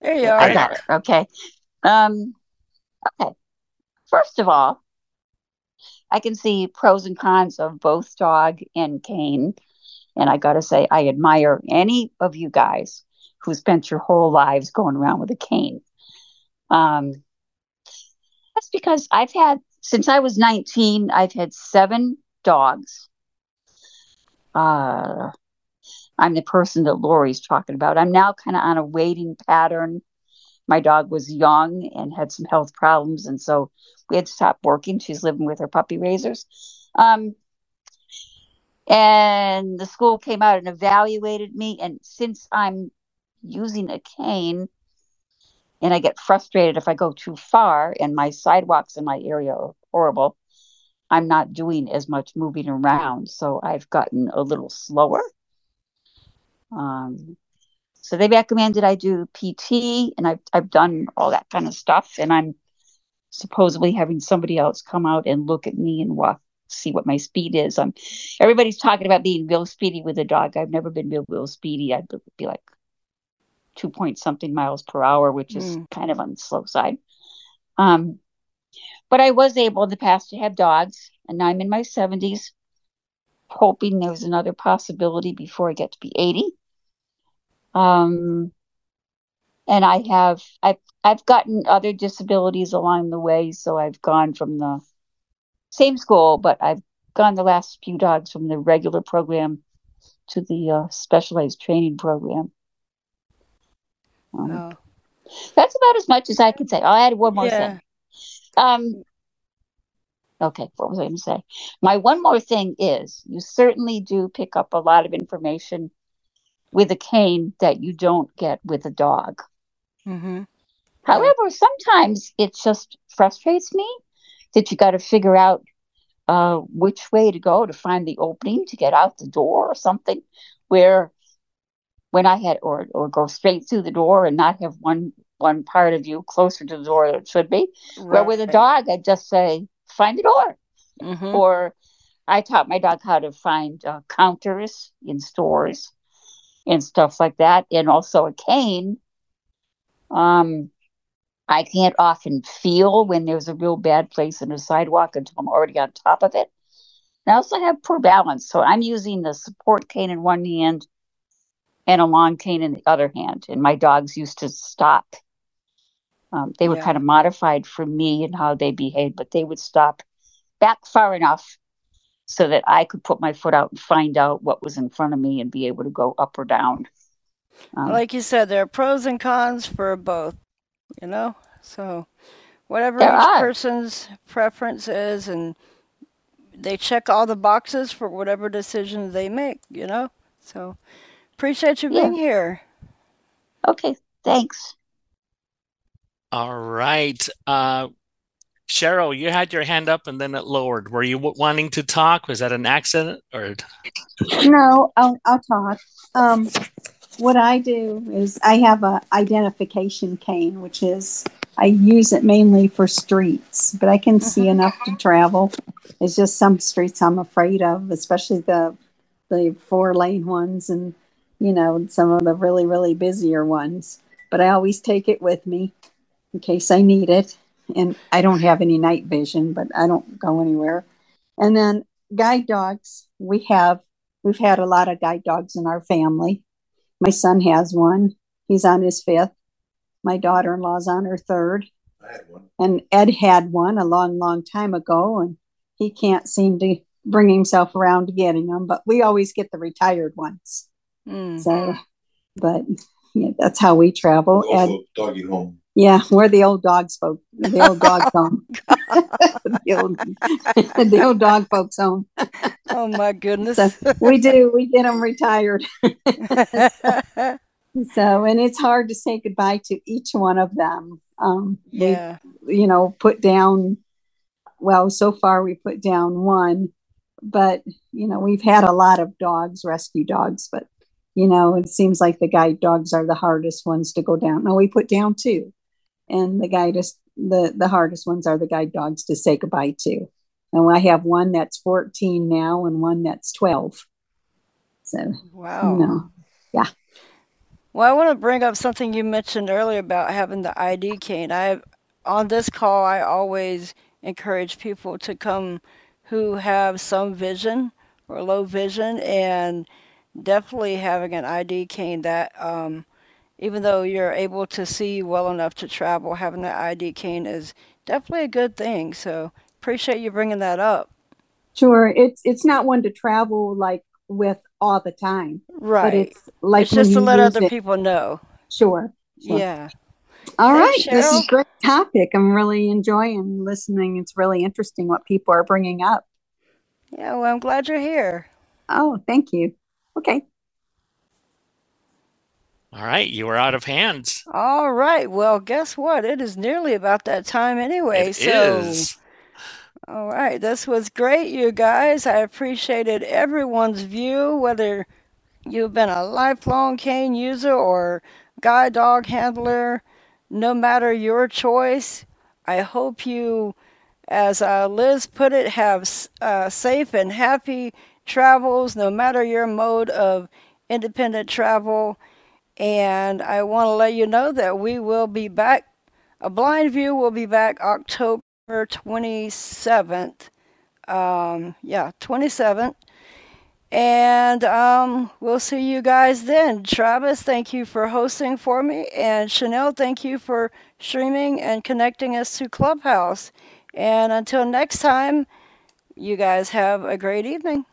There you are. I are. got it. Okay. Um, okay. First of all, I can see pros and cons of both dog and cane. And I got to say, I admire any of you guys who spent your whole lives going around with a cane. Um, that's because I've had, since I was 19, I've had seven dogs. Uh, I'm the person that Lori's talking about. I'm now kind of on a waiting pattern. My dog was young and had some health problems, and so we had to stop working. She's living with her puppy raisers. Um, and the school came out and evaluated me. And since I'm using a cane and I get frustrated if I go too far, and my sidewalks in my area are horrible, I'm not doing as much moving around. So I've gotten a little slower. Um, so they recommended I do PT, and I've I've done all that kind of stuff, and I'm supposedly having somebody else come out and look at me and walk, see what my speed is. I'm everybody's talking about being real speedy with a dog. I've never been real real speedy. I'd be like two point something miles per hour, which is Mm. kind of on the slow side. Um, but I was able in the past to have dogs, and now I'm in my 70s, hoping there's another possibility before I get to be 80. Um, and I have I've I've gotten other disabilities along the way, so I've gone from the same school, but I've gone the last few dogs from the regular program to the uh, specialized training program. Um, Oh, that's about as much as I can say. I'll add one more yeah. thing. Um, okay, what was I going to say? My one more thing is you certainly do pick up a lot of information with a cane that you don't get with a dog. Mm-hmm. However, sometimes it just frustrates me that you got to figure out uh, which way to go to find the opening to get out the door or something. Where when I had or or go straight through the door and not have one one part of you closer to the door than it should be. Where with a dog, I'd just say find the door. Mm-hmm. Or I taught my dog how to find uh, counters in stores and stuff like that, and also a cane. Um, I can't often feel when there's a real bad place in a sidewalk until I'm already on top of it. And I also have poor balance, so I'm using the support cane in one hand and a long cane in the other hand. And my dogs used to stop. Um, they were Yeah. kind of modified for me and how they behaved, but they would stop back far enough so that I could put my foot out and find out what was in front of me and be able to go up or down. Um, Like you said, there are pros and cons for both, you know? So whatever each are. person's preference is and they check all the boxes for whatever decisions they make, you know? So appreciate you Yeah. being here. okay, thanks. All right. Uh, Cheryl, you had your hand up and then it lowered. Were you w wanting to talk? Was that an accident or? No, I'll, I'll talk. Um, what I do is I have a identification cane, which is I use it mainly for streets, but I can see enough to travel. It's just some streets I'm afraid of, especially the the four lane ones and you know some of the really really busier ones. But I always take it with me in case I need it. And I don't have any night vision, but I don't go anywhere. And then guide dogs, we have we've had a lot of guide dogs in our family. My son has one. He's on his fifth. My daughter in law's on her third. I had one. And Ed had one a long, long time ago, and he can't seem to bring himself around to getting them, but we always get the retired ones. Mm. So, but yeah, that's how we travel. Ed, doggy home. Yeah, we're the old dogs folk, the old dog (laughs) home, (laughs) the, old, the old dog folks home. Oh my goodness. So we do, we get them retired. (laughs) so, and it's hard to say goodbye to each one of them. Um, we, Yeah. you know, put down, well, so far we put down one, but, you know, we've had a lot of dogs, rescue dogs, but, you know, it seems like the guide dogs are the hardest ones to go down. No, we put down two, and the guidest, the, the hardest ones are the guide dogs to say goodbye to. And I have one that's 14 now and one that's 12. So, Wow. know, yeah. Well, I want to bring up something you mentioned earlier about having the ID cane. I on this call, I always encourage people to come who have some vision or low vision, and definitely having an ID cane. That um, even though you're able to see well enough to travel, having the ID cane is definitely a good thing. So appreciate you bringing that up. Sure, it's it's not one to travel like with all the time, right? but it's like it's just to let other it. people know. Sure, sure. Yeah. All right, Thanks, this is Cheryl. great topic. I'm really enjoying listening. It's really interesting what people are bringing up. Yeah, well, I'm glad you're here. Oh, thank you. Okay. All right, you are out of hands. All right. Well, guess what? It is nearly about that time anyway. It so, is. all right. This was great, you guys. I appreciated everyone's view, whether you've been a lifelong cane user or guide dog handler, no matter your choice. I hope you, as uh, Liz put it, have uh, safe and happy travels, no matter your mode of independent travel. And I want to let you know that we will be back. A blind view will be back October 27th. Um, yeah, 27th. And um, we'll see you guys then. Travis, thank you for hosting for me. And Chanel, thank you for streaming and connecting us to Clubhouse. And until next time, you guys have a great evening.